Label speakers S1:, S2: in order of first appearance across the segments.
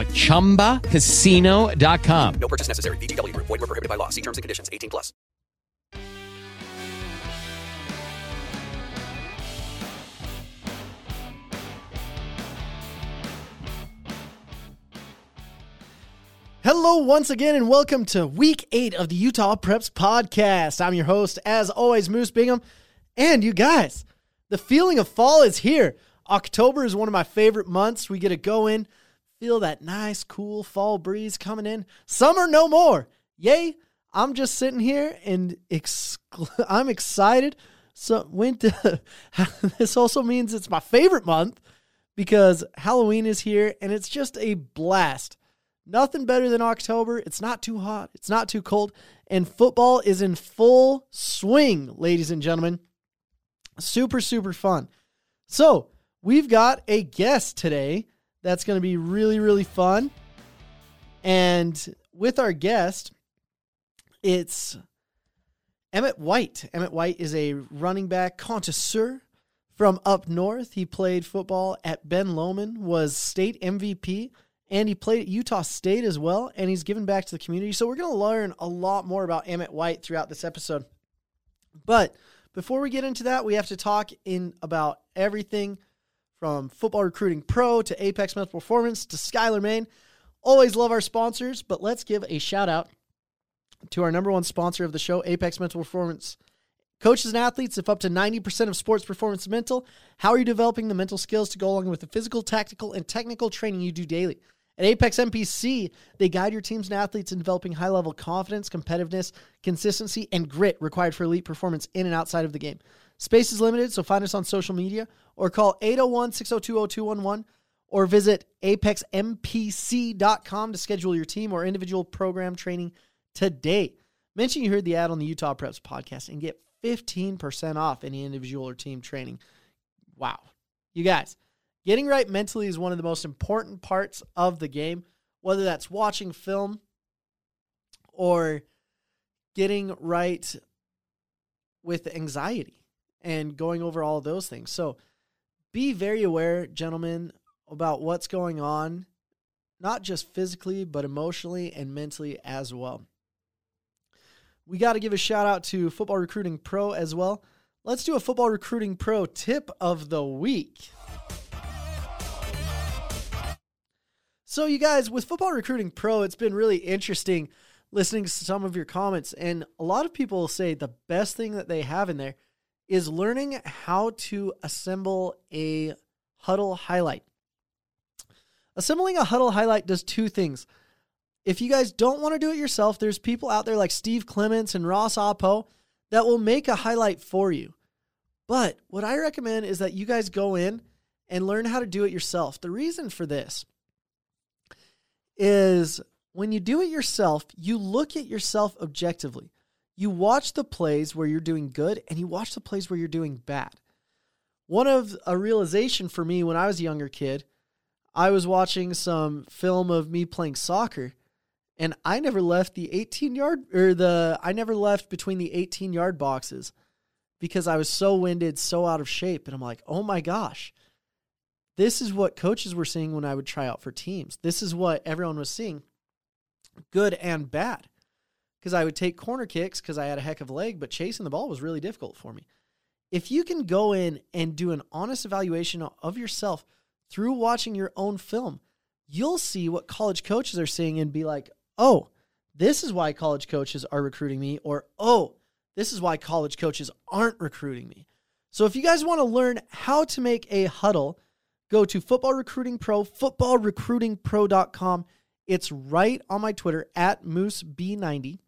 S1: at ChumbaCasino.com.
S2: No purchase necessary. VGW Group. Void were prohibited by law. See terms and conditions. 18 plus.
S3: Hello, once again, and welcome to week eight of the Utah Preps podcast. I'm your host, as always, Moose Bingham. And you guys, the feeling of fall is here. October is one of my favorite months. We get to go in, feel that nice, cool fall breeze coming in. Summer no more. Yay. I'm just sitting here and I'm excited. So winter this also means it's my favorite month because Halloween is here and it's just a blast. Nothing better than October. It's not too hot, it's not too cold, and football is in full swing, ladies and gentlemen. Super, super fun. So, we've got a guest today that's going to be really, really fun. And with our guest, it's Emmett White. Emmett White is a running back connoisseur from up north. He played football at Ben Lomond, was state MVP, and he played at Utah State as well. And he's given back to the community. So we're going to learn a lot more about Emmett White throughout this episode. But before we get into that, we have to talk in about everything from Football Recruiting Pro to Apex Mental Performance to Skylar Main. Always love our sponsors, but let's give a shout out to our number one sponsor of the show, Apex Mental Performance. Coaches and athletes, if up to 90% of sports performance is mental, how are you developing the mental skills to go along with the physical, tactical, and technical training you do daily? At Apex MPC, they guide your teams and athletes in developing high level confidence, competitiveness, consistency, and grit required for elite performance in and outside of the game. Space is limited, so find us on social media or call 801 602 0211 or visit apexmpc.com to schedule your team or individual program training today. Mention you heard the ad on the Utah Preps podcast and get 15% off any individual or team training. Wow. You guys, Getting right mentally is one of the most important parts of the game, whether that's watching film or getting right with anxiety and going over all those things. So be very aware, gentlemen, about what's going on, not just physically, but emotionally and mentally as well. We got to give a shout out to Football Recruiting Pro as well. Let's do a Football Recruiting Pro tip of the week. So, you guys, with Football Recruiting Pro, it's been really interesting listening to some of your comments. And a lot of people say the best thing that they have in there is learning how to assemble a huddle highlight. Assembling a huddle highlight does two things. If you guys don't want to do it yourself, there's people out there like Steve Clements and Ross Oppo that will make a highlight for you. But what I recommend is that you guys go in and learn how to do it yourself. The reason for this is when you do it yourself, you look at yourself objectively. You watch the plays where you're doing good and you watch the plays where you're doing bad. One of a realization for me when I was a younger kid, I was watching some film of me playing soccer and I never left the 18 yard or the I never left between the 18 yard boxes because I was so winded, so out of shape and I'm like, "Oh my gosh. This is what coaches were seeing when I would try out for teams. This is what everyone was seeing, good and bad. Because I would take corner kicks because I had a heck of a leg, but chasing the ball was really difficult for me. If you can go in and do an honest evaluation of yourself through watching your own film, you'll see what college coaches are seeing and be like, oh, this is why college coaches are recruiting me, or oh, this is why college coaches aren't recruiting me. So if you guys want to learn how to make a huddle, go to Football Recruiting Pro, footballrecruitingpro.com. It's right on my Twitter at MooseB90.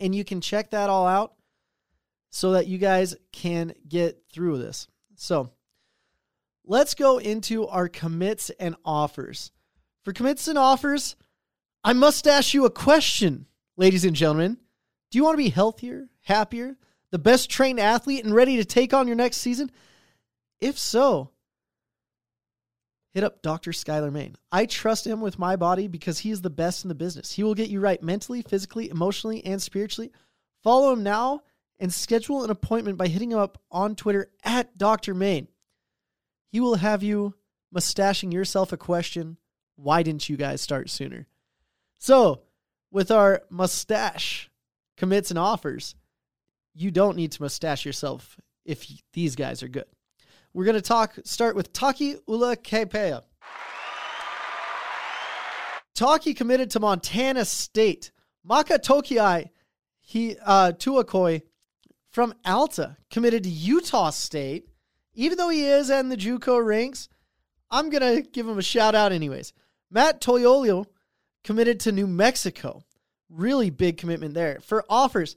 S3: And you can check that all out so that you guys can get through this. So let's go into our commits and offers. For commits and offers, I must ask you a question, ladies and gentlemen. Do you want to be healthier, happier, the best trained athlete, and ready to take on your next season? If so, hit up Dr. Skylar Main. I trust him with my body because he is the best in the business. He will get you right mentally, physically, emotionally, and spiritually. Follow him now and schedule an appointment by hitting him up on Twitter at Dr. Main. He will have you mustaching yourself a question. Why didn't you guys start sooner? So, with our mustache commits and offers, you don't need to mustache yourself if these guys are good. We're going to talk start with Taki Ula Kepea. Taki committed to Montana State. Maka Tokiai he uh Tuakoi from Alta committed to Utah State. Even though he is in the JUCO ranks, I'm gonna give him a shout out anyways. Matt Toyolio committed to New Mexico. Really big commitment there. For offers,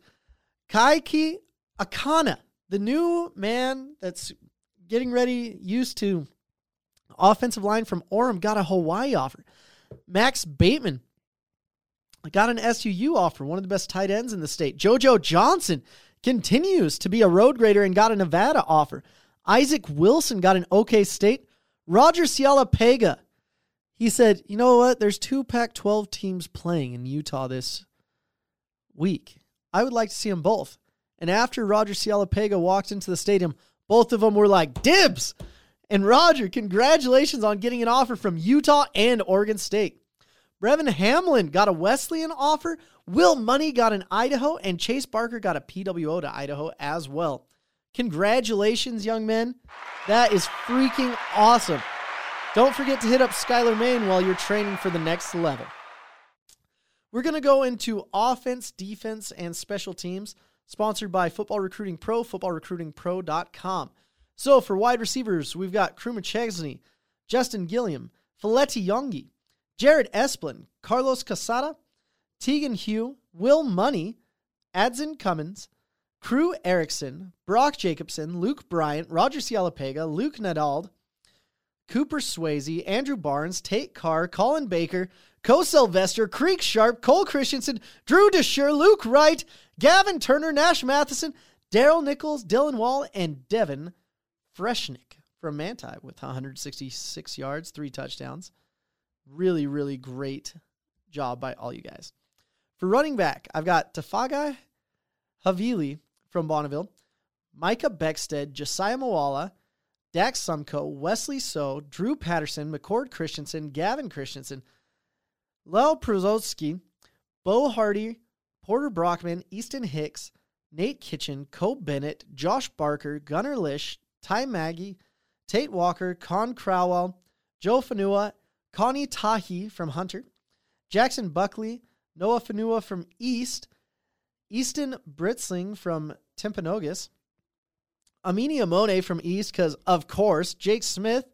S3: Kaiki Akana, the new man that's getting ready, used to offensive line from Orem, got a Hawaii offer. Max Bateman got an SUU offer, one of the best tight ends in the state. JoJo Johnson continues to be a road grader and got a Nevada offer. Isaac Wilson got an OK State. Roger Saleapaga, he said, you know what? There's two Pac 12 teams playing in Utah this week. I would like to see them both. And after Roger Saleapaga walked into the stadium, both of them were like, dibs. And Roger, congratulations on getting an offer from Utah and Oregon State. Brevin Hamlin got a Wesleyan offer. Will Money got an Idaho, and Chase Barker got a PWO to Idaho as well. Congratulations, young men. That is freaking awesome. Don't forget to hit up Skylar Main while you're training for the next level. We're going to go into offense, defense, and special teams, sponsored by Football Recruiting Pro, footballrecruitingpro.com. So for wide receivers, we've got Crew Chesney, Justin Gilliam, Faleti Yongi, Jared Esplin, Carlos Casada, Tegan Hugh, Will Money, Adson Cummins, Crew Erickson, Brock Jacobson, Luke Bryant, Roger Saleapaga, Luke Nadald, Cooper Swayze, Andrew Barnes, Tate Carr, Colin Baker, Co Sylvester, Creek Sharp, Cole Christensen, Drew DeShur, Luke Wright, Gavin Turner, Nash Matheson, Daryl Nichols, Dylan Wall, and Devin Freshnick from Manti with 166 yards, three touchdowns. Really, really great job by all you guys. For running back, I've got Tafaga Havili from Bonneville, Micah Beckstead, Josiah Mawala, Dax Sumko, Wesley So, Drew Patterson, McCord Christensen, Gavin Christensen, Lel Prozowski, Bo Hardy, Porter Brockman, Easton Hicks, Nate Kitchen, Cole Bennett, Josh Barker, Gunnar Lish, Ty Maggie, Tate Walker, Con Crowell, Joe Fanua, Connie Tahi from Hunter, Jackson Buckley, Noah Fanua from East, Easton Britzling from Timpanogos, Amini Amone from East, because of course, Jake Smith,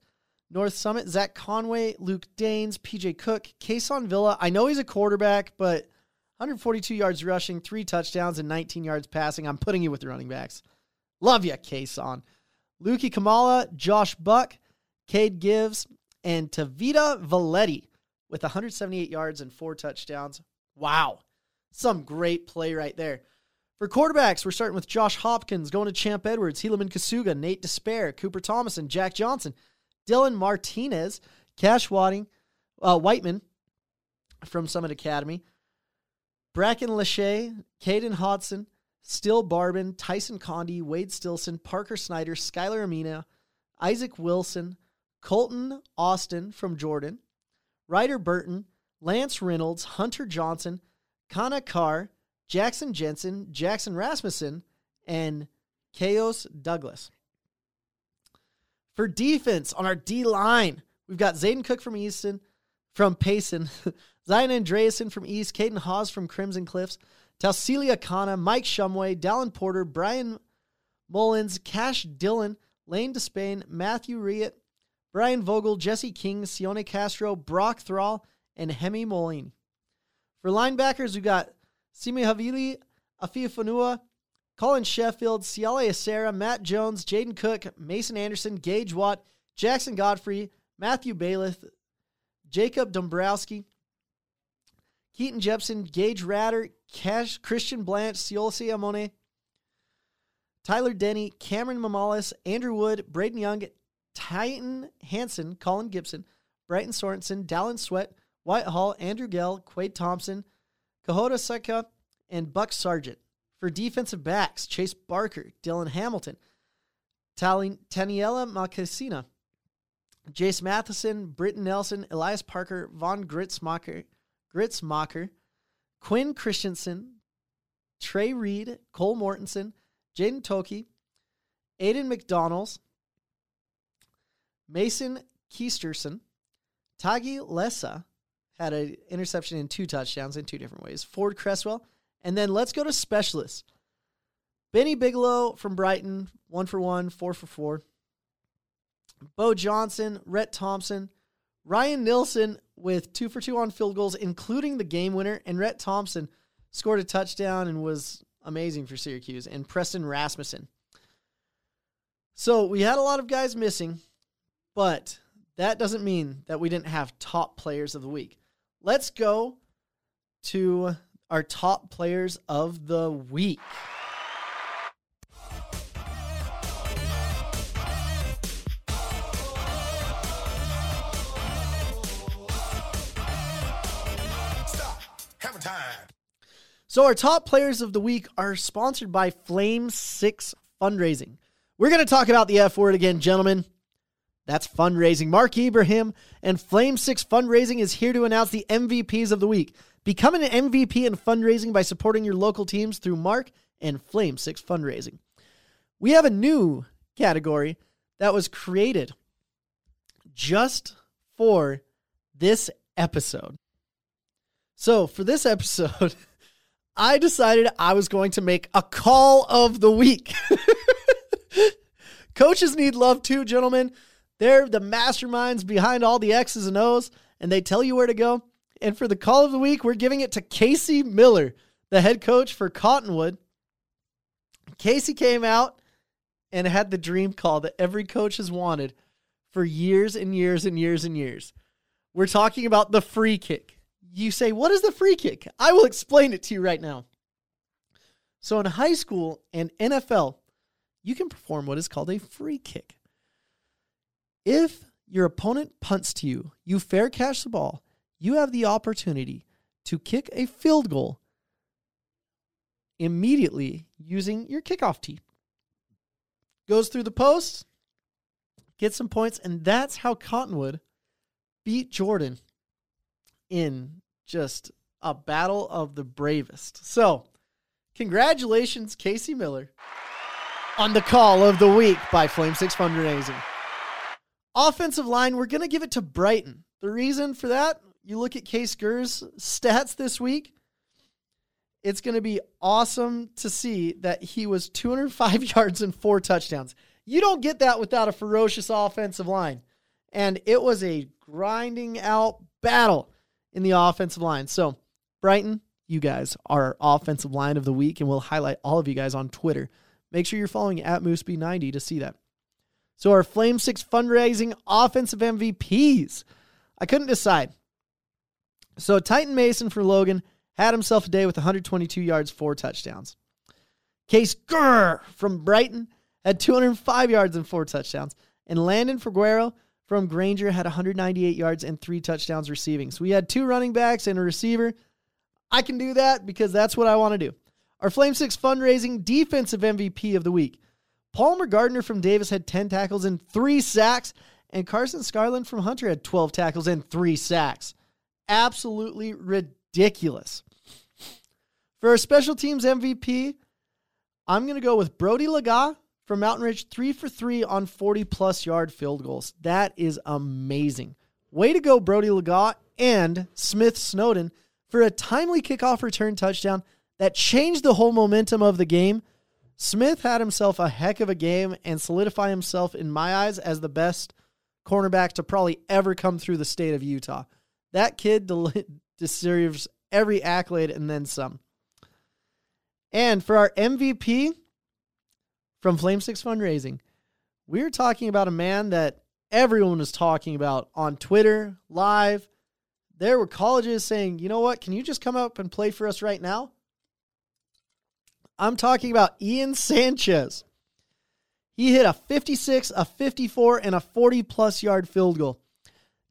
S3: North Summit, Zach Conway, Luke Danes, PJ Cook, Kason Villa. I know he's a quarterback, but 142 yards rushing, three touchdowns, and 19 yards passing. I'm putting you with the running backs. Love you, Kason. Lukey Kamala, Josh Buck, Cade Gives, and Tavita Valetti with 178 yards and four touchdowns. Wow. Some great play right there. For quarterbacks, we're starting with Josh Hopkins, going to Champ Edwards, Helaman Casuga, Nate Despair, Cooper Thomas, and Jack Johnson, Dylan Martinez, Cash Wadding, uh, Whiteman from Summit Academy, Bracken Lachey, Caden Hodson, Still Barbin, Tyson Condi, Wade Stilson, Parker Snyder, Skylar Amina, Isaac Wilson, Colton Austin from Jordan, Ryder Burton, Lance Reynolds, Hunter Johnson, Kana Carr, Jackson Jensen, Jackson Rasmussen, and Chaos Douglas. For defense on our D line, we've got Zayden Cook from Easton, from Payson, Zion Andreasen from East, Caden Hawes from Crimson Cliffs, Tausilia Kana, Mike Shumway, Dallin Porter, Brian Mullins, Cash Dillon, Lane Despain, Matthew Riet, Brian Vogel, Jesse King, Sione Castro, Brock Thrall, and Hemi Molini. For linebackers, we've got Simi Havili, Afia Fanua, Colin Sheffield, Ciale Acera, Matt Jones, Jaden Cook, Mason Anderson, Gage Watt, Jackson Godfrey, Matthew Bailiff, Jacob Dombrowski, Keaton Jepson, Gage Ratter, Cash, Christian Blanche, Ciolsi Amone, Tyler Denny, Cameron Mamales, Andrew Wood, Braden Young, Titan Hanson, Colin Gibson, Brighton Sorensen, Dallin Sweat, White Hall, Andrew Gell, Quade Thompson, Kahota Seka, and Buck Sargent. For defensive backs, Chase Barker, Dylan Hamilton, Taniela Makasina, Jace Matheson, Britton Nelson, Elias Parker, Von Gritzmacher, Gritzmacher, Quinn Christensen, Trey Reed, Cole Mortensen, Jaden Toki, Aiden McDonald's, Mason Keisterson, Tagi Lessa had an interception in two touchdowns in two different ways. Ford Cresswell, and then let's go to specialists. Benny Bigelow from Brighton, one for one, four for four. Bo Johnson, Rhett Thompson, Ryan Nilsson with two for two on field goals, including the game winner, and Rhett Thompson scored a touchdown and was amazing for Syracuse, and Preston Rasmussen. So we had a lot of guys missing, but that doesn't mean that we didn't have top players of the week. Let's go to our top players of the week. So, our top players of the week are sponsored by Flame 6 Fundraising. We're going to talk about the F word again, gentlemen. That's fundraising. Mark Ibrahim and Flame 6 Fundraising is here to announce the MVPs of the week. Become an MVP in fundraising by supporting your local teams through Mark and Flame 6 Fundraising. We have a new category that was created just for this episode. So, for this episode, I decided I was going to make a call of the week. Coaches need love too, gentlemen. They're the masterminds behind all the X's and O's, and they tell you where to go. And for the call of the week, we're giving it to Casey Miller, the head coach for Cottonwood. Casey came out and had the dream call that every coach has wanted for years and years and years and years. We're talking about the free kick you say, What is the free kick? I will explain it to you right now. So, in high school and NFL, you can perform what is called a free kick. If your opponent punts to you, you fair catch the ball, you have the opportunity to kick a field goal immediately using your kickoff tee. Goes through the post, gets some points, and that's how Cottonwood beat Jordan in just a battle of the bravest. So, congratulations, Casey Miller, on the call of the week by Flame Six Fundraising. Offensive line, we're going to give it to Brighton. The reason for that, you look at Case Gurr's stats this week. It's going to be awesome to see that he was 205 yards and four touchdowns. You don't get that without a ferocious offensive line. And it was a grinding out battle in the offensive line. So, Brighton, you guys are offensive line of the week, and we'll highlight all of you guys on Twitter. Make sure you're following at MooseB90 to see that. So, our Flame 6 fundraising offensive MVPs. I couldn't decide. So, Titan Mason for Logan had himself a day with 122 yards, four touchdowns. Case Gurr from Brighton had 205 yards and four touchdowns. And Landon Figueroa from Granger had 198 yards and three touchdowns receiving. So we had two running backs and a receiver. I can do that because that's what I want to do. Our Flame 6 fundraising defensive MVP of the week. Palmer Gardner from Davis had 10 tackles and three sacks, and Carson Scarland from Hunter had 12 tackles and three sacks. Absolutely ridiculous. For our special teams MVP, I'm going to go with Brody Laga from Mountain Ridge, three for three on 40 plus yard field goals. That is amazing. Way to go, Brody Legault and Smith Snowden for a timely kickoff return touchdown that changed the whole momentum of the game. Smith had himself a heck of a game and solidify himself in my eyes as the best cornerback to probably ever come through the state of Utah. That kid del- deserves every accolade and then some. And for our MVP from Flame Six Fundraising, we're talking about a man that everyone was talking about on Twitter, live. There were colleges saying, you know what, can you just come up and play for us right now? I'm talking about Ian Sanchez. He hit a 56, a 54, and a 40 plus yard field goal.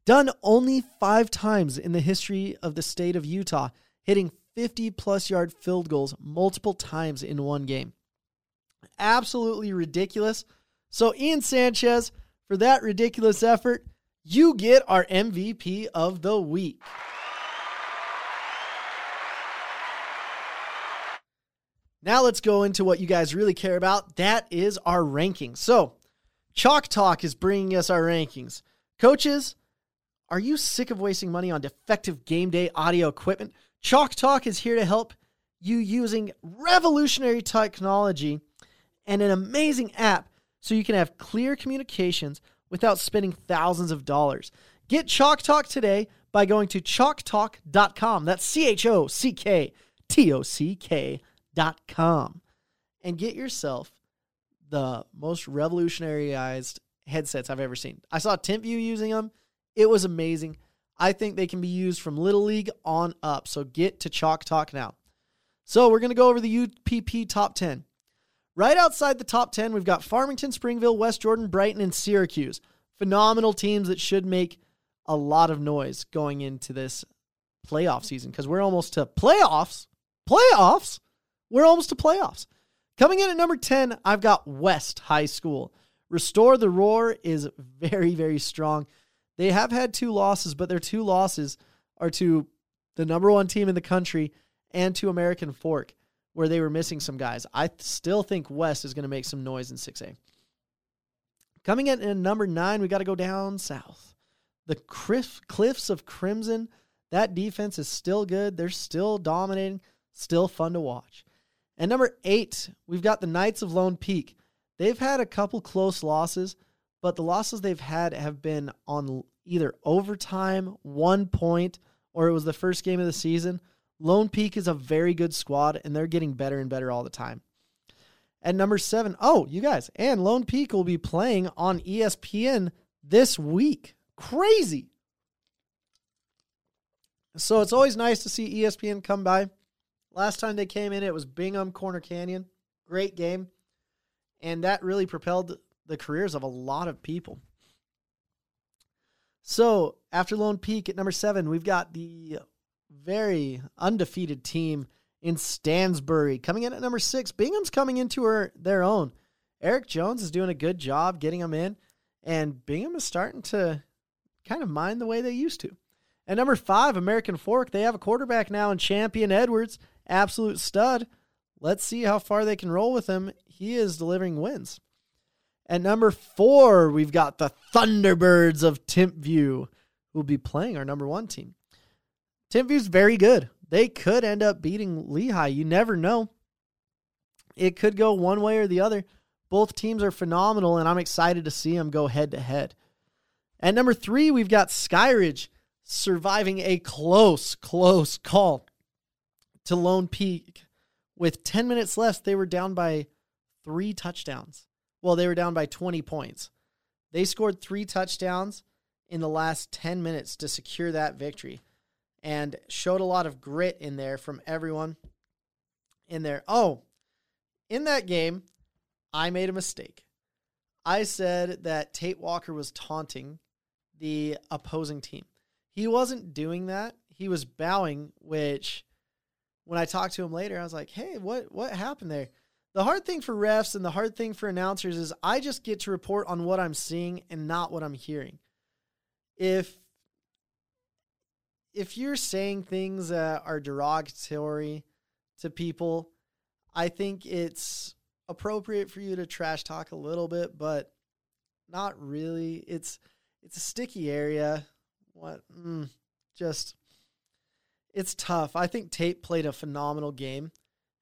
S3: Done only five times in the history of the state of Utah, hitting 50 plus yard field goals multiple times in one game. Absolutely ridiculous. So, Ian Sanchez, for that ridiculous effort, you get our MVP of the week. Now let's go into what you guys really care about. That is our rankings. So, Chalk Talk is bringing us our rankings. Coaches, are you sick of wasting money on defective game day audio equipment? Chalk Talk is here to help you using revolutionary technology and an amazing app so you can have clear communications without spending thousands of dollars. Get Chalk Talk today by going to chalktalk.com. That's C H O C K T O C K.com and get yourself the most revolutionaryized headsets I've ever seen. I saw Timpview using them. It was amazing. I think they can be used from Little League on up. So get to Chalk Talk now. So we're going to go over the UPP top 10. Right outside the top 10, we've got Farmington, Springville, West Jordan, Brighton, and Syracuse. Phenomenal teams that should make a lot of noise going into this playoff season because we're almost to playoffs. Playoffs? We're almost to playoffs. Coming in at number 10, I've got West High School. Restore the Roar is very, very strong. They have had two losses, but their two losses are to the number one team in the country and to American Fork, where they were missing some guys. I still think West is going to make some noise in 6A. Coming in at number nine, we got to go down south. The Cliff, Cliffs of Crimson. That defense is still good. They're still dominating, still fun to watch. And number eight, we've got the Knights of Lone Peak. They've had a couple close losses, but the losses they've had have been on either overtime, one point, or it was the first game of the season. Lone Peak is a very good squad, and they're getting better and better all the time. At number seven, oh, you guys, and Lone Peak will be playing on ESPN this week. Crazy. So it's always nice to see ESPN come by. Last time they came in, it was Bingham Corner Canyon. Great game. And that really propelled the careers of a lot of people. So after Lone Peak at number seven, we've got the very undefeated team in Stansbury coming in at number six. Bingham's coming into her, their own. Eric Jones is doing a good job getting them in, and Bingham is starting to kind of mind the way they used to. At number five, American Fork, they have a quarterback now in Champion Edwards, absolute stud. Let's see how far they can roll with him. He is delivering wins. At number four, we've got the Thunderbirds of Timpview, who will be playing our number one team. Timpview's very good. They could end up beating Lehi. You never know. It could go one way or the other. Both teams are phenomenal, and I'm excited to see them go head to head. At number three, we've got Skyridge surviving a close, close call to Lone Peak. With 10 minutes left, they were down by three touchdowns. Well, they were down by 20 points. They scored three touchdowns in the last 10 minutes to secure that victory and showed a lot of grit in there from everyone in there. Oh, in that game, I made a mistake. I said that Tate Walker was taunting the opposing team. He wasn't doing that. He was bowing, which when I talked to him later, I was like, "Hey, what what happened there?" The hard thing for refs and the hard thing for announcers is I just get to report on what I'm seeing and not what I'm hearing. If if you're saying things that are derogatory to people, I think it's appropriate for you to trash talk a little bit, but not really. It's it's a sticky area what? Mm, just it's tough. I think Tate played a phenomenal game,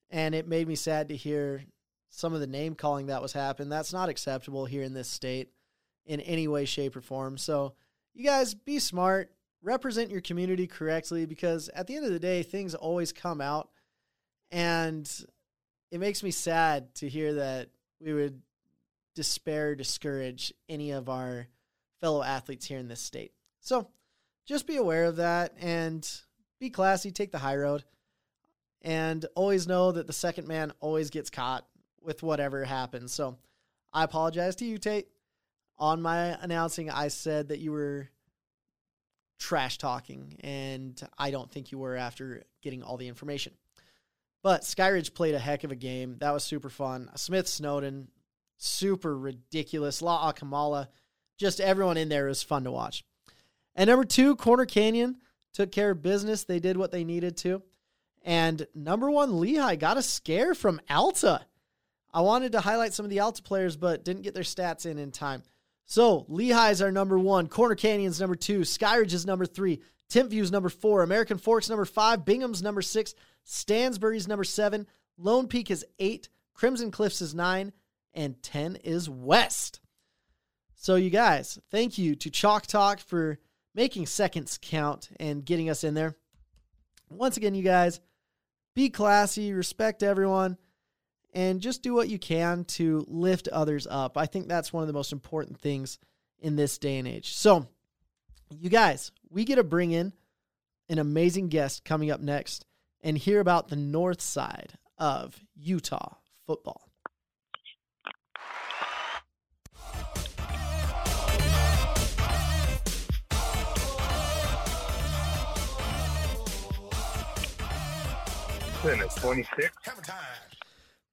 S3: and it made me sad to hear some of the name calling that was happening. That's not acceptable here in this state in any way, shape, or form. So, you guys be smart, represent your community correctly, because at the end of the day, things always come out, and it makes me sad to hear that we would despair, discourage any of our fellow athletes here in this state. So, just be aware of that and be classy, take the high road, and always know that the second man always gets caught with whatever happens. So I apologize to you, Tate. On my announcing, I said that you were trash talking, and I don't think you were after getting all the information. But Skyridge played a heck of a game. That was super fun. Smith Snowden, super ridiculous. La Kamala, just everyone in there was fun to watch. And number two, Corner Canyon took care of business. They did what they needed to. And number one, Lehi got a scare from Alta. I wanted to highlight some of the Alta players, but didn't get their stats in in time. So Lehi's our number one, Corner Canyon's number two, Skyridge is number three, Timpview's number four, American Forks number five, Bingham's number six, Stansbury's number seven, Lone Peak is eight, Crimson Cliffs is nine, and 10 is West. So, you guys, thank you to Chalk Talk for making seconds count and getting us in there. Once again, you guys, be classy, respect everyone, and just do what you can to lift others up. I think that's one of the most important things in this day and age. So, you guys, we get to bring in an amazing guest coming up next and hear about the north side of Utah football.
S4: At 26.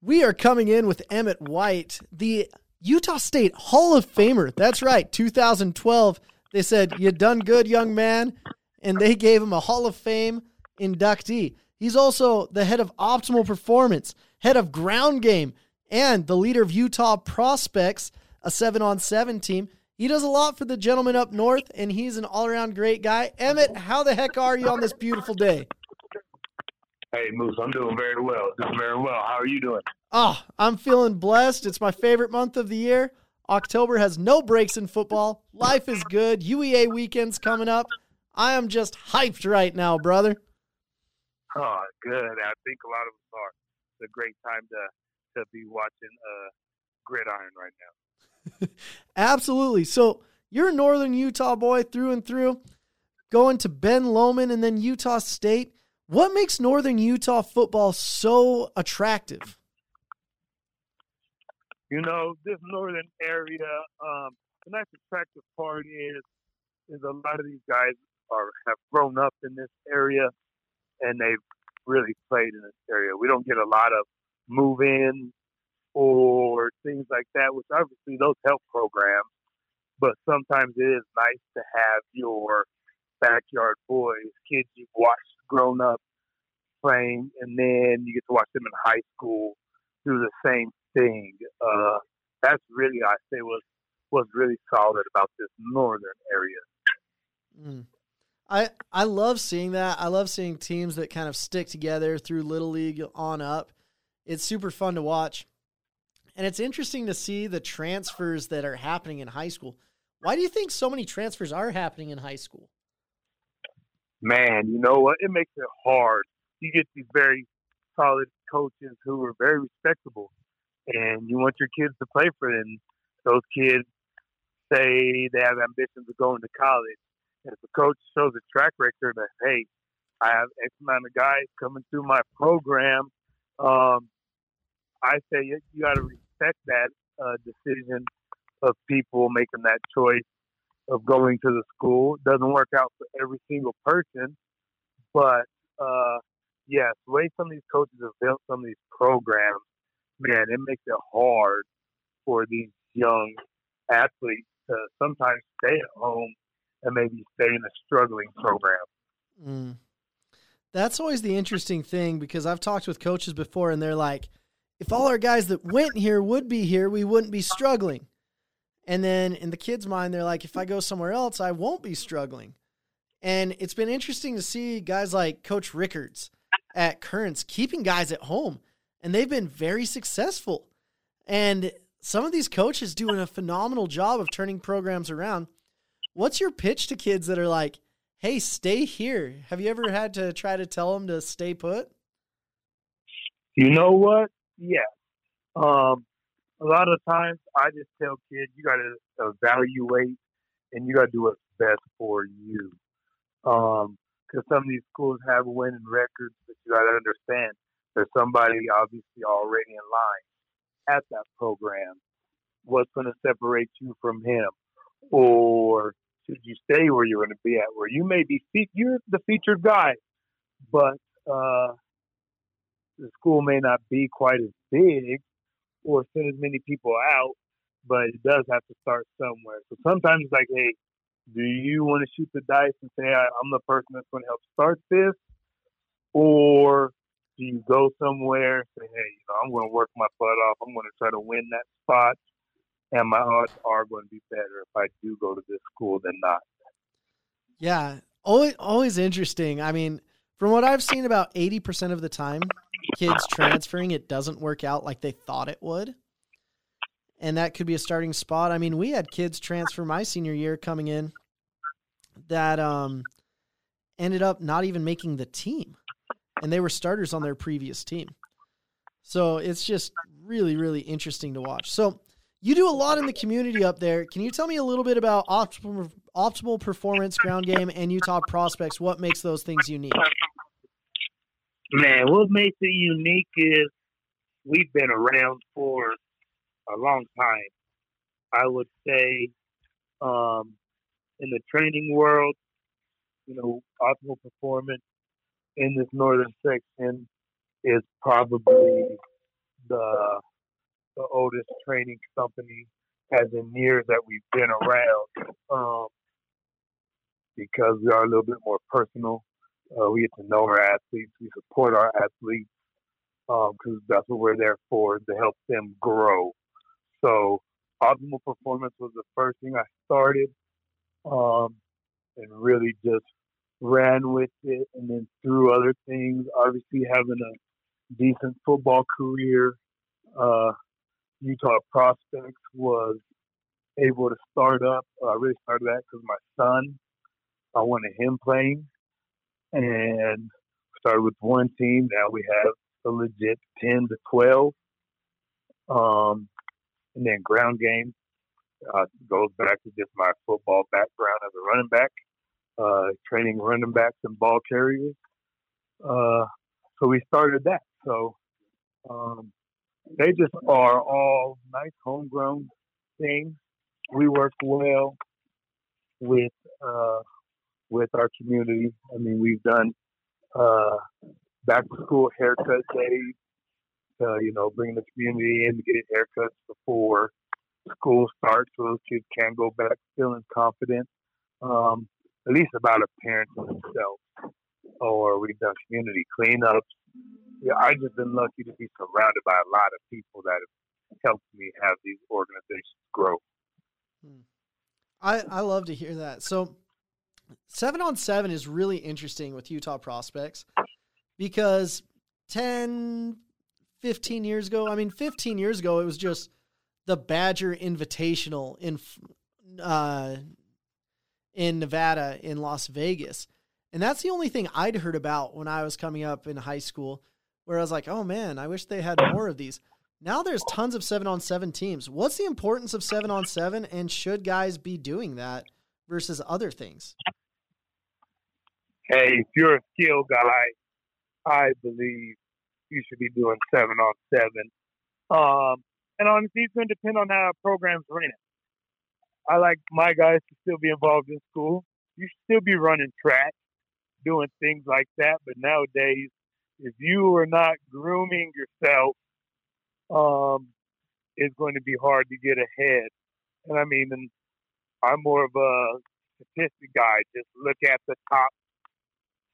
S3: We are coming in with Emmett White, the Utah State Hall of Famer. That's right, 2012. They said, You done good, young man. And they gave him a Hall of Fame inductee. He's also the head of optimal performance, head of ground game, and the leader of Utah Prospects, a seven on seven team. He does a lot for the gentleman up north, and he's an all around great guy. Emmett, how the heck are you on this beautiful day?
S4: Hey, Moose, I'm doing very well. Doing very well. How are you doing?
S3: Oh, I'm feeling blessed. It's my favorite month of the year. October has no breaks in football. Life is good. UEA weekend's coming up. I am just hyped right now, brother.
S4: Oh, good. I think a lot of us are. It's a great time to to be watching uh, gridiron right now.
S3: Absolutely. So you're a Northern Utah boy through and through, going to Ben Lomond and then Utah State. What makes Northern Utah football so attractive?
S4: You know, this northern area, um, the nice attractive part is is a lot of these guys are have grown up in this area and they've really played in this area. We don't get a lot of move in or things like that, which obviously those help programs. But sometimes it is nice to have your backyard boys, kids you've watched grown up playing, and then you get to watch them in high school do the same thing. Uh, that's really, I say, was was really solid about this northern area.
S3: Mm. I I love seeing that. I love seeing teams that kind of stick together through little league on up. It's super fun to watch. And it's interesting to see the transfers that are happening in high school. Why do you think so many transfers are happening in high school?
S4: Man, you know what? It makes it hard. You get these very solid coaches who are very respectable, and you want your kids to play for them. Those kids say they have ambitions of going to college. And if a coach shows a track record that, hey, I have X amount of guys coming through my program, um, I say you, you got to respect that uh, decision of people making that choice of going to the school. It doesn't work out for every single person, but uh, yes, the way some of these coaches have built some of these programs, man, it makes it hard for these young athletes to sometimes stay at home and maybe stay in a struggling program.
S3: Mm. That's always the interesting thing because I've talked with coaches before and they're like, if all our guys that went here would be here, we wouldn't be struggling. And then in the kids' mind, they're like, if I go somewhere else, I won't be struggling. And it's been interesting to see guys like Coach Rickards at Currents keeping guys at home, and they've been very successful. And some of these coaches doing a phenomenal job of turning programs around. What's your pitch to kids that are like, hey, stay here? Have you ever had to try to tell them to stay put?
S4: You know what? Yeah. Um, a lot of times I just tell kids you got to evaluate and you got to do what's best for you. Um, because some of these schools have winning records, but you got to understand there's somebody obviously already in line at that program. What's going to separate you from him, or should you stay where you're going to be at? Where you may be, fe- you're the featured guy, but uh, the school may not be quite as big or send as many people out, but it does have to start somewhere. So sometimes it's like, hey, do you want to shoot the dice and say I'm the person that's going to help start this, or do you go somewhere and say, hey, you know, I'm going to work my butt off. I'm going to try to win that spot, and my odds are going to be better if I do go to this school than not.
S3: Yeah, always always interesting. I mean, from what I've seen, about eighty percent of the time, kids transferring, it doesn't work out like they thought it would. And that could be a starting spot. I mean, we had kids transfer my senior year coming in that um, ended up not even making the team. And they were starters on their previous team. So it's just really, really interesting to watch. So you do a lot in the community up there. Can you tell me a little bit about optimal, optimal performance, ground game, and Utah prospects? What makes those things unique?
S4: Man, what makes it unique is we've been around for a long time. I would say um, in the training world, you know, optimal performance in this northern section is probably the the oldest training company as in years that we've been around. Um, because we are a little bit more personal uh, we get to know our athletes. We support our athletes because um, that's what we're there for to help them grow. So, optimal performance was the first thing I started, um, and really just ran with it. And then through other things, obviously having a decent football career, uh, Utah Prospects was able to start up. I really started that because my son, I wanted him playing and started with one team. Now we have a legit 10 to 12. Um, and then ground game uh, goes back to just my football background as a running back, uh, training running backs and ball carriers. Uh, so we started that. So um, they just are all nice homegrown things. We work well with uh, with our community. I mean, we've done uh, back to school haircut days, uh, you know, bringing the community in to get haircuts before school starts so those kids can go back feeling confident, um, at least about a parent themselves. Or we've done community cleanups. Yeah, I've just been lucky to be surrounded by a lot of people that have helped me have these organizations grow.
S3: Hmm. I, I love to hear that. So seven on seven is really interesting with Utah prospects because 10, 15 years ago, I mean, 15 years ago, it was just the Badger Invitational in, uh, in Nevada, in Las Vegas. And that's the only thing I'd heard about when I was coming up in high school, where I was like, oh man, I wish they had more of these. Now there's tons of seven on seven teams. What's the importance of seven on seven, and should guys be doing that versus other things?
S4: Hey, if you're a skill guy, I believe you should be doing seven on seven. Um, and honestly, it's going to depend on how our program's running. I like my guys to still be involved in school. You should still be running track, doing things like that. But nowadays, if you are not grooming yourself, um, it's going to be hard to get ahead. And I mean, and I'm more of a statistic guy. Just look at the top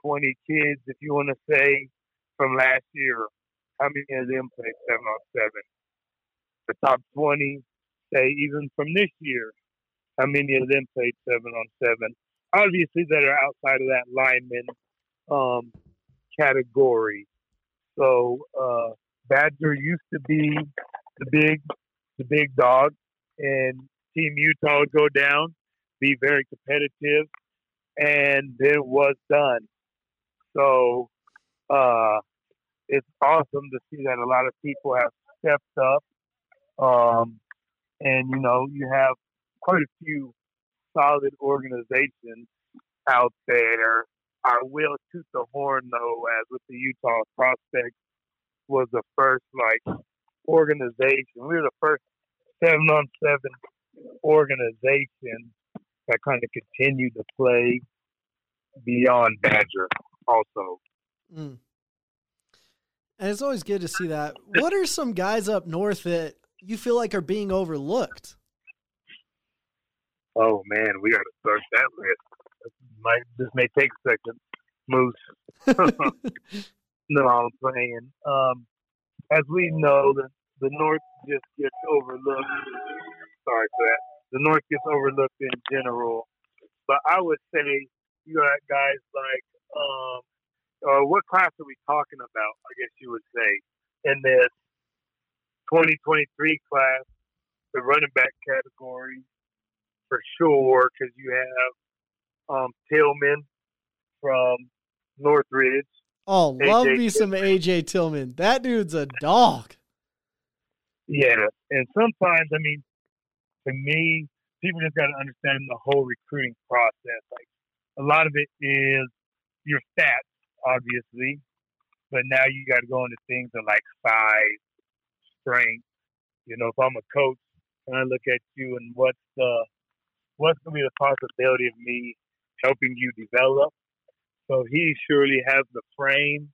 S4: 20 kids, if you want to say, from last year. How many of them played seven on seven? The top 20, say, even from this year, how many of them played seven on seven? obviously that are outside of that lineman um, category. So uh, Badger used to be the big the big dog, and Team Utah would go down, be very competitive, and it was done. So uh, it's awesome to see that a lot of people have stepped up. Um, and, you know, you have quite a few solid organizations out there. I will toot the horn, though, as with the Utah Prospects was the first, like, organization. We were the first seven on seven organization that kind of continued to play beyond Badger also.
S3: Mm. And it's always good to see that. What are some guys up north that you feel like are being overlooked?
S4: Oh man, we got to start that list. This might this may take a second. Moose. no, I'm playing. Um, as we know, the the North just gets overlooked. Sorry for that. The North gets overlooked in general, but I would say you got guys like um, uh, what class are we talking about? I guess you would say in this 2023 class, the running back category for sure, because you have um, Tillman from Northridge.
S3: Oh, love AJ me some AJ Tillman. That dude's a dog.
S4: Yeah, and sometimes, I mean, to me, people just got to understand the whole recruiting process. Like, a lot of it is your stats obviously. But now you got to go into things of like size, strength. You know, if I'm a coach and I look at you and what's the what's to be the possibility of me helping you develop? So he surely has the frame,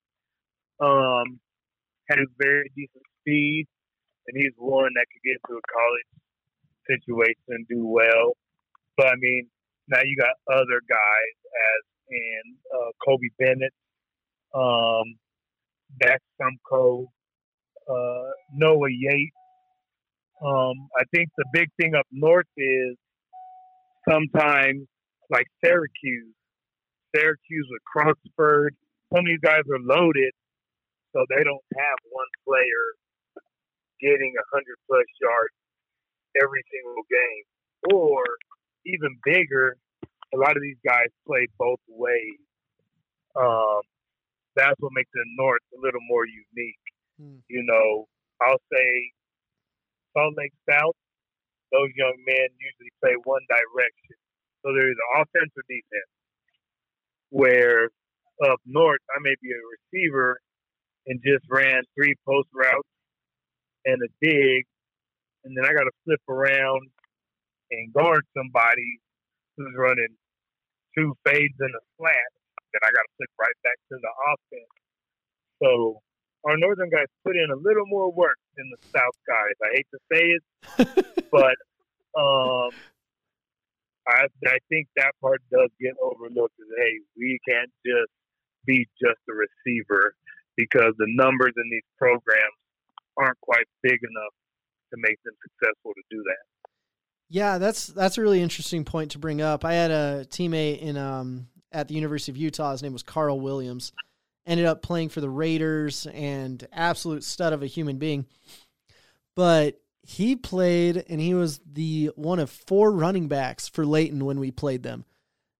S4: um, has very decent speed, and he's one that could get to a college situation and do well. But I mean, now you got other guys as in uh, Kobe Bennett, um, Dax Sumko, uh, Noah Yates. Um, I think the big thing up north is sometimes like Syracuse, Syracuse with Crawford. Some of these guys are loaded, so they don't have one player getting a hundred plus yards every single game. Or even bigger, a lot of these guys play both ways. Um, that's what makes the North a little more unique. Hmm. You know, I'll say Salt Lake South, those young men usually play one direction. So they're either offense or defense. Where up north, I may be a receiver and just ran three post routes and a dig, and then I got to flip around and guard somebody who's running two fades and a slant that I got to flip right back to the offense. So our northern guys put in a little more work than the south guys. I hate to say it, but um, I I think that part does get overlooked. Is hey, we can't just be just a receiver because the numbers in these programs aren't quite big enough to make them successful to do that.
S3: Yeah, that's that's a really interesting point to bring up. I had a teammate in um, at the University of Utah. His name was Carl Williams. Ended up playing for the Raiders and absolute stud of a human being. But he played and he was the one of four running backs for Layton when we played them.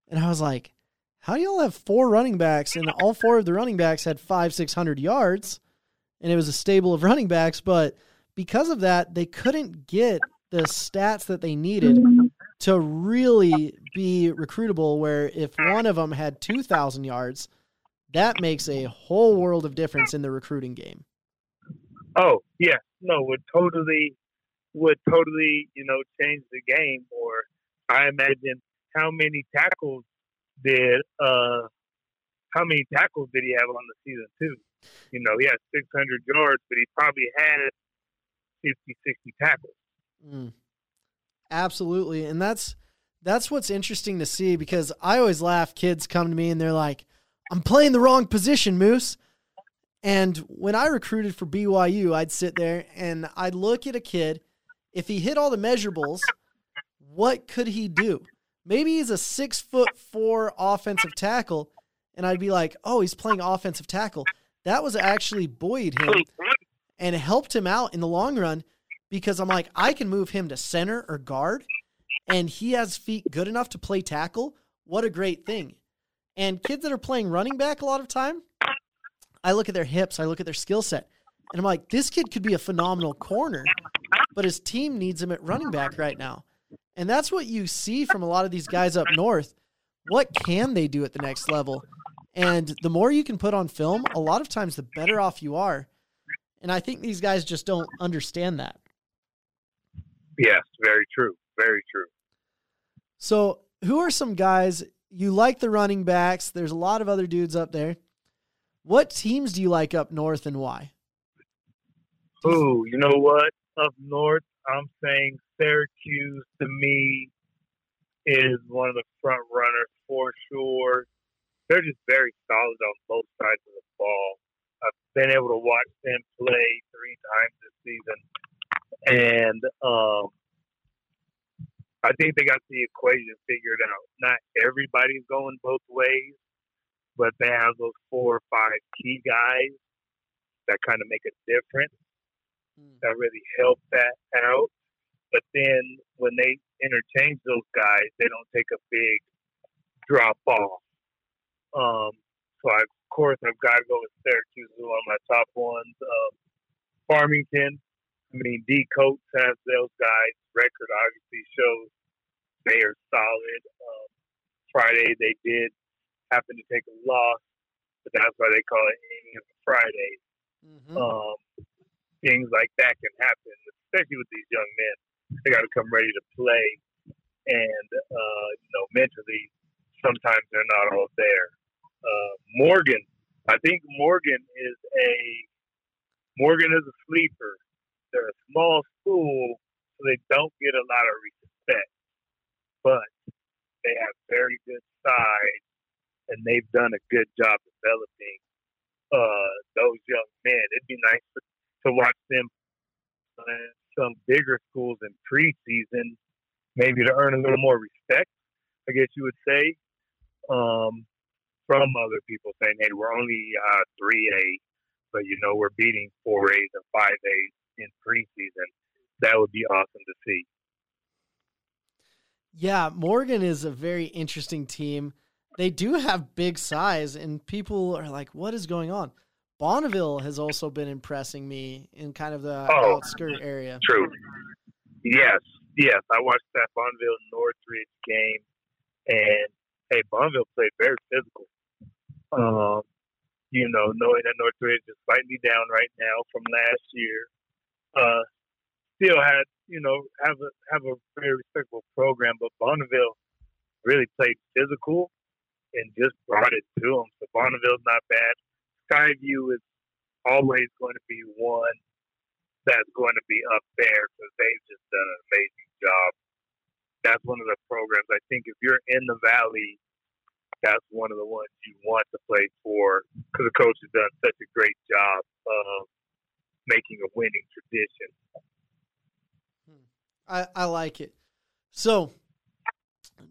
S3: And I was like, how do y'all have four running backs and all four of the running backs had five, six hundred yards? And it was a stable of running backs, but because of that, they couldn't get the stats that they needed to really be recruitable. Where if one of them had 2,000 yards, that makes a whole world of difference in the recruiting game.
S4: Oh, yeah. No, would totally, would totally, you know, change the game. Or I imagine how many tackles did, uh, how many tackles did he have on the season, too? You know, he had 600 yards, but he probably had 50, 60 tackles.
S3: Mm. Absolutely. And that's that's what's interesting to see because I always laugh kids come to me and they're like, "I'm playing the wrong position, Moose." And when I recruited for BYU, I'd sit there and I'd look at a kid, if he hit all the measurables, what could he do? Maybe he's a six foot four offensive tackle, and I'd be like, oh, he's playing offensive tackle. That was actually buoyed him and helped him out in the long run because I'm like, I can move him to center or guard, and he has feet good enough to play tackle. What a great thing. And kids that are playing running back a lot of time, I look at their hips, I look at their skill set, and I'm like, this kid could be a phenomenal corner, but his team needs him at running back right now. And that's what you see from a lot of these guys up north. What can they do at the next level? And the more you can put on film, a lot of times the better off you are. And I think these guys just don't understand that.
S4: Yes, very true. Very true.
S3: So, who are some guys you like the running backs? There's a lot of other dudes up there. What teams do you like up north and why?
S4: Oh, you know what? Up north, I'm saying Syracuse to me is one of the front runners for sure. They're just very solid on both sides of the ball. Been able to watch them play three times this season, and um, I think they got the equation figured out. Not everybody's going both ways, but they have those four or five key guys that kind of make a difference
S3: Hmm.
S4: that really help that out. But then when they interchange those guys, they don't take a big drop off. Um, so I, course I've got to go with Syracuse as one of my top ones. Um, Farmington, I mean D Coates has those guys. Record obviously shows they are solid. Um, Friday they did happen to take a loss, but that's why they call it Inning of Friday
S3: Mm-hmm.
S4: um, things like that can happen, especially with these young men. They got to come ready to play, and uh, you know, mentally, sometimes they're not all there. Uh, Morgan, I think Morgan is a Morgan is a sleeper. They're a small school, so they don't get a lot of respect, but they have very good size, and they've done a good job developing uh, those young men. It'd be nice to, to watch them in some bigger schools in preseason, maybe to earn a little more respect, I guess you would say, um, from other people saying, hey, we're only uh, 3A, but, you know, we're beating 4As and 5As in preseason. That would be awesome to see.
S3: Yeah, Morgan is a very interesting team. They do have big size, and people are like, what is going on? Bonneville has also been impressing me in kind of the
S4: Oh.
S3: outskirt area.
S4: True. Yes, yes. I watched that Bonneville Northridge game, and hey, Bonneville played very physical. Um, you know, knowing that Northridge is slightly down right now from last year, uh, still had you know have a have a very respectable program, but Bonneville really played physical and just brought it to them. So Bonneville's not bad. Skyview is always going to be one that's going to be up there because they've just done an amazing job. That's one of the programs. I think if you're in the valley, that's one of the ones you want to play for because the coach has done such a great job of making a winning tradition. Hmm.
S3: I, I like it. So,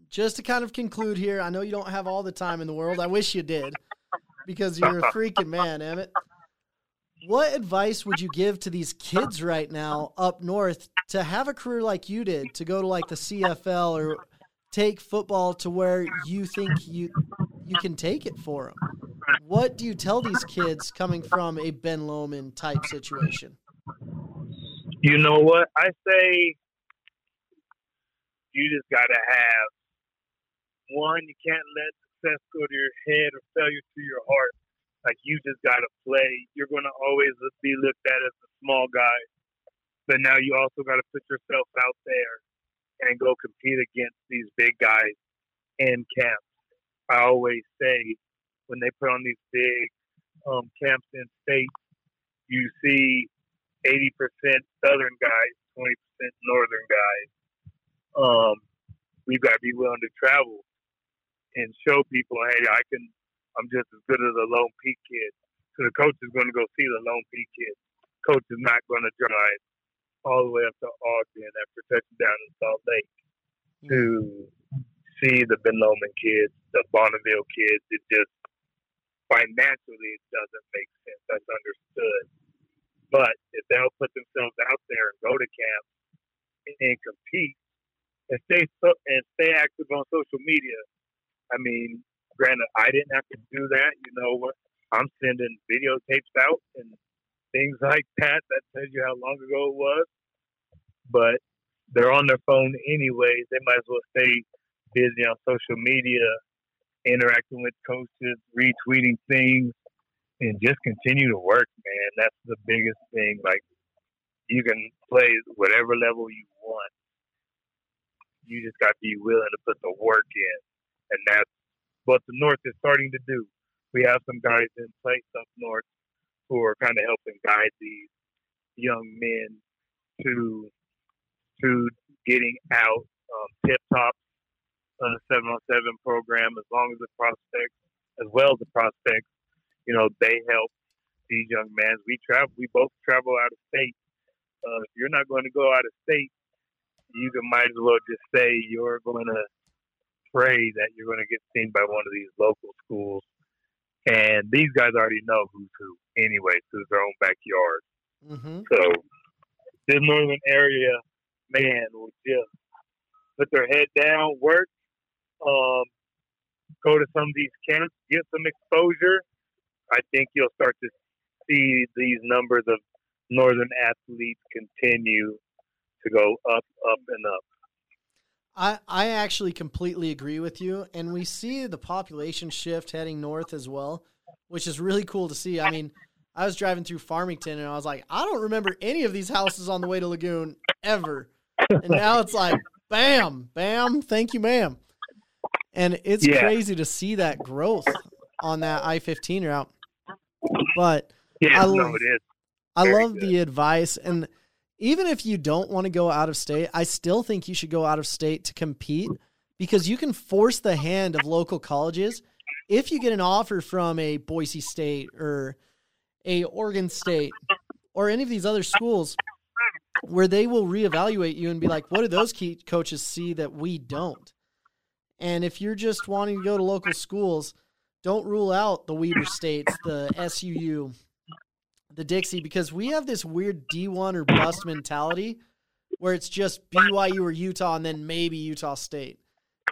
S3: just to kind of conclude here, I know you don't have all the time in the world. I wish you did because you're a freaking man, Emmett. What advice would you give to these kids right now up north to have a career like you did, to go to like the CFL or take football to where you think you you can take it for them? What do you tell these kids coming from a Ben Lomond type situation?
S4: You know what? I say you just got to have one, you can't let success go to your head or failure to your heart. Like you just got to play. You're to always be looked at as a small guy, but now you also got to put yourself out there and go compete against these big guys in camps. I always say when they put on these big um, camps in states, you see 80% southern guys, 20% northern guys. Um, we've got to be willing to travel and show people, hey, I can, I'm just as good as a Lone Peak kid. So the coach is going to go see the Lone Peak kid. Coach is not going to drive all the way up to Ogden after touching down in Salt Lake to see the Ben Lomond kids, the Bonneville kids. It just financially it doesn't make sense. That's understood. But if they'll put themselves out there and go to camp and compete and stay so, and stay active on social media, I mean, granted, I didn't have to do that. You know, I'm sending videotapes out and things like that. That tells you how long ago it was. But they're on their phone anyways. They might as well stay busy on social media, interacting with coaches, retweeting things, and just continue to work, man. That's the biggest thing. Like you can play whatever level you want. You just got to be willing to put the work in, and that's what the North is starting to do. We have some guys in place up north who are kind of helping guide these young men to to getting out um, tip top on a seven on seven program. As long as the prospects, as well as the prospects, you know, they help these young men. We travel. We both travel out of state. Uh, if you're not going to go out of state, you can might as well just say you're going to pray that you're going to get seen by one of these local schools. And these guys already know who's who anyway, through their own backyard.
S3: Mm-hmm.
S4: So this northern area, man, will just put their head down, work, um, go to some of these camps, get some exposure. I think you'll start to see these numbers of northern athletes continue to go up, up, and up.
S3: I, I actually completely agree with you. And we see the population shift heading north as well, which is really cool to see. I mean, I was driving through Farmington and I was like, I don't remember any of these houses on the way to Lagoon ever. And now it's like, bam, bam, thank you, ma'am. And it's
S4: Yeah.
S3: crazy to see that growth on that I 15 route. But
S4: Yeah,
S3: I
S4: no, it is.
S3: I love the advice. And even if you don't want to go out of state, I still think you should go out of state to compete because you can force the hand of local colleges if you get an offer from a Boise State or a Oregon State or any of these other schools where they will reevaluate you and be like, what do those coaches see that we don't? And if you're just wanting to go to local schools, don't rule out the Weber States, the SUU, the Dixie, because we have this weird D1 or bust mentality where it's just BYU or Utah and then maybe Utah State.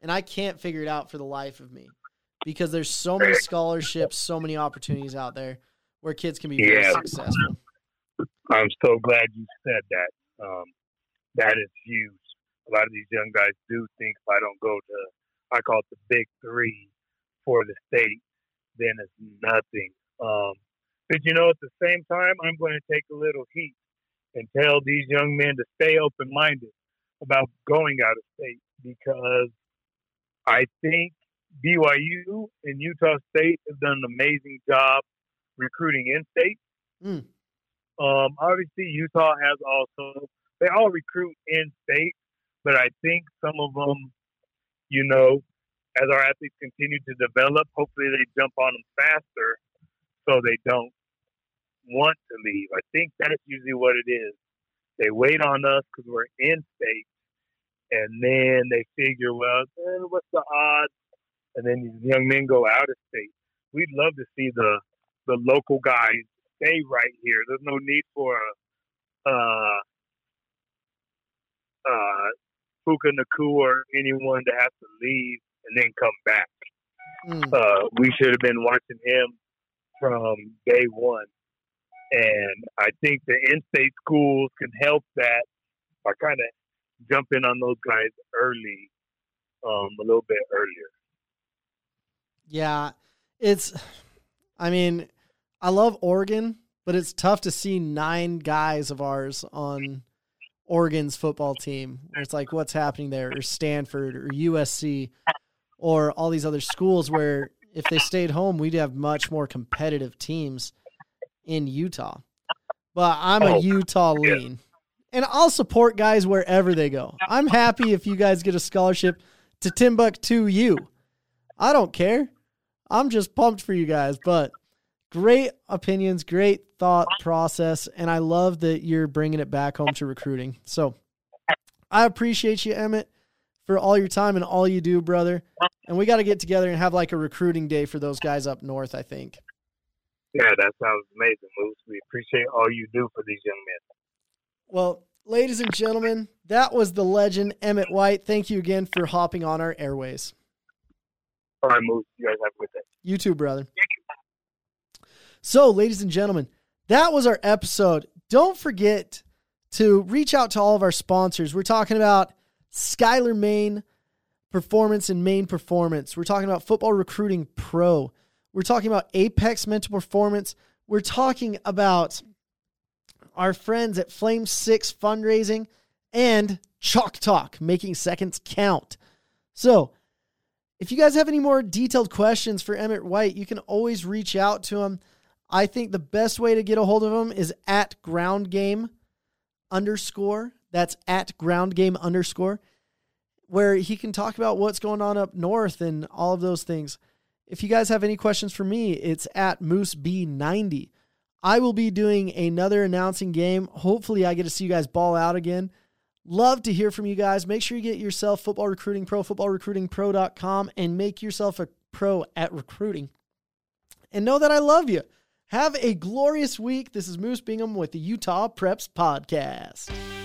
S3: And I can't figure it out for the life of me because there's so many scholarships, so many opportunities out there where kids can be very
S4: Yeah.
S3: successful.
S4: I'm so glad you said that. Um, that is huge. A lot of these young guys do think if I don't go to, I call it the big three for the state, then it's nothing. Um, but you know, at the same time, I'm going to take a little heat and tell these young men to stay open minded about going out of state because I think BYU and Utah State have done an amazing job recruiting in state.
S3: Mm.
S4: Um, obviously, Utah has also, they all recruit in state, but I think some of them, you know, as our athletes continue to develop, hopefully they jump on them faster so they don't want to leave. I think that's usually what it is. They wait on us because we're in state, and then they figure, well, eh, what's the odds? And then these young men go out of state. We'd love to see the the local guys stay right here. There's no need for a uh, uh, Puka Nacua or anyone to have to leave and then come back.
S3: Mm.
S4: Uh, we should have been watching him from day one. And I think the in-state schools can help that by kind of jumping on those guys early, um, a little bit earlier.
S3: Yeah, it's. I mean, I love Oregon, but it's tough to see nine guys of ours on Oregon's football team. It's like, what's happening there, or Stanford, or USC, or all these other schools where if they stayed home, we'd have much more competitive teams in Utah. But I'm a
S4: Oh,
S3: Utah lean. And I'll support guys wherever they go. I'm happy if you guys get a scholarship to Timbuktu U. I don't care. I'm just pumped for you guys. But great opinions, great thought process, and I love that you're bringing it back home to recruiting. So I appreciate you, Emmett. For all your time and all you do, brother. And we got to get together and have like a recruiting day for those guys up north, I think.
S4: Yeah, that sounds amazing, Moose. We appreciate all you do for these young men.
S3: Well, ladies and gentlemen, that was the legend Emmett White. Thank you again for hopping on our airways.
S4: All right, Moose. You guys have a good day.
S3: You too, brother. So, ladies and gentlemen, that was our episode. Don't forget to reach out to all of our sponsors. We're talking about Skyler Maine Performance and Maine Performance. We're talking about Football Recruiting Pro. We're talking about Apex Mental Performance. We're talking about our friends at Flame 6 Fundraising and Chalk Talk, making seconds count. So, if you guys have any more detailed questions for Emmett White, you can always reach out to him. I think the best way to get a hold of him is at ground game underscore. That's at ground game underscore, where he can talk about what's going on up north and all of those things. If you guys have any questions for me, it's at Moose B90. I will be doing another announcing game. Hopefully, I get to see you guys ball out again. Love to hear from you guys. Make sure you get yourself Football Recruiting Pro, footballrecruitingpro.com, and make yourself a pro at recruiting. And know that I love you. Have a glorious week. This is Moose Bingham with the Utah Preps Podcast.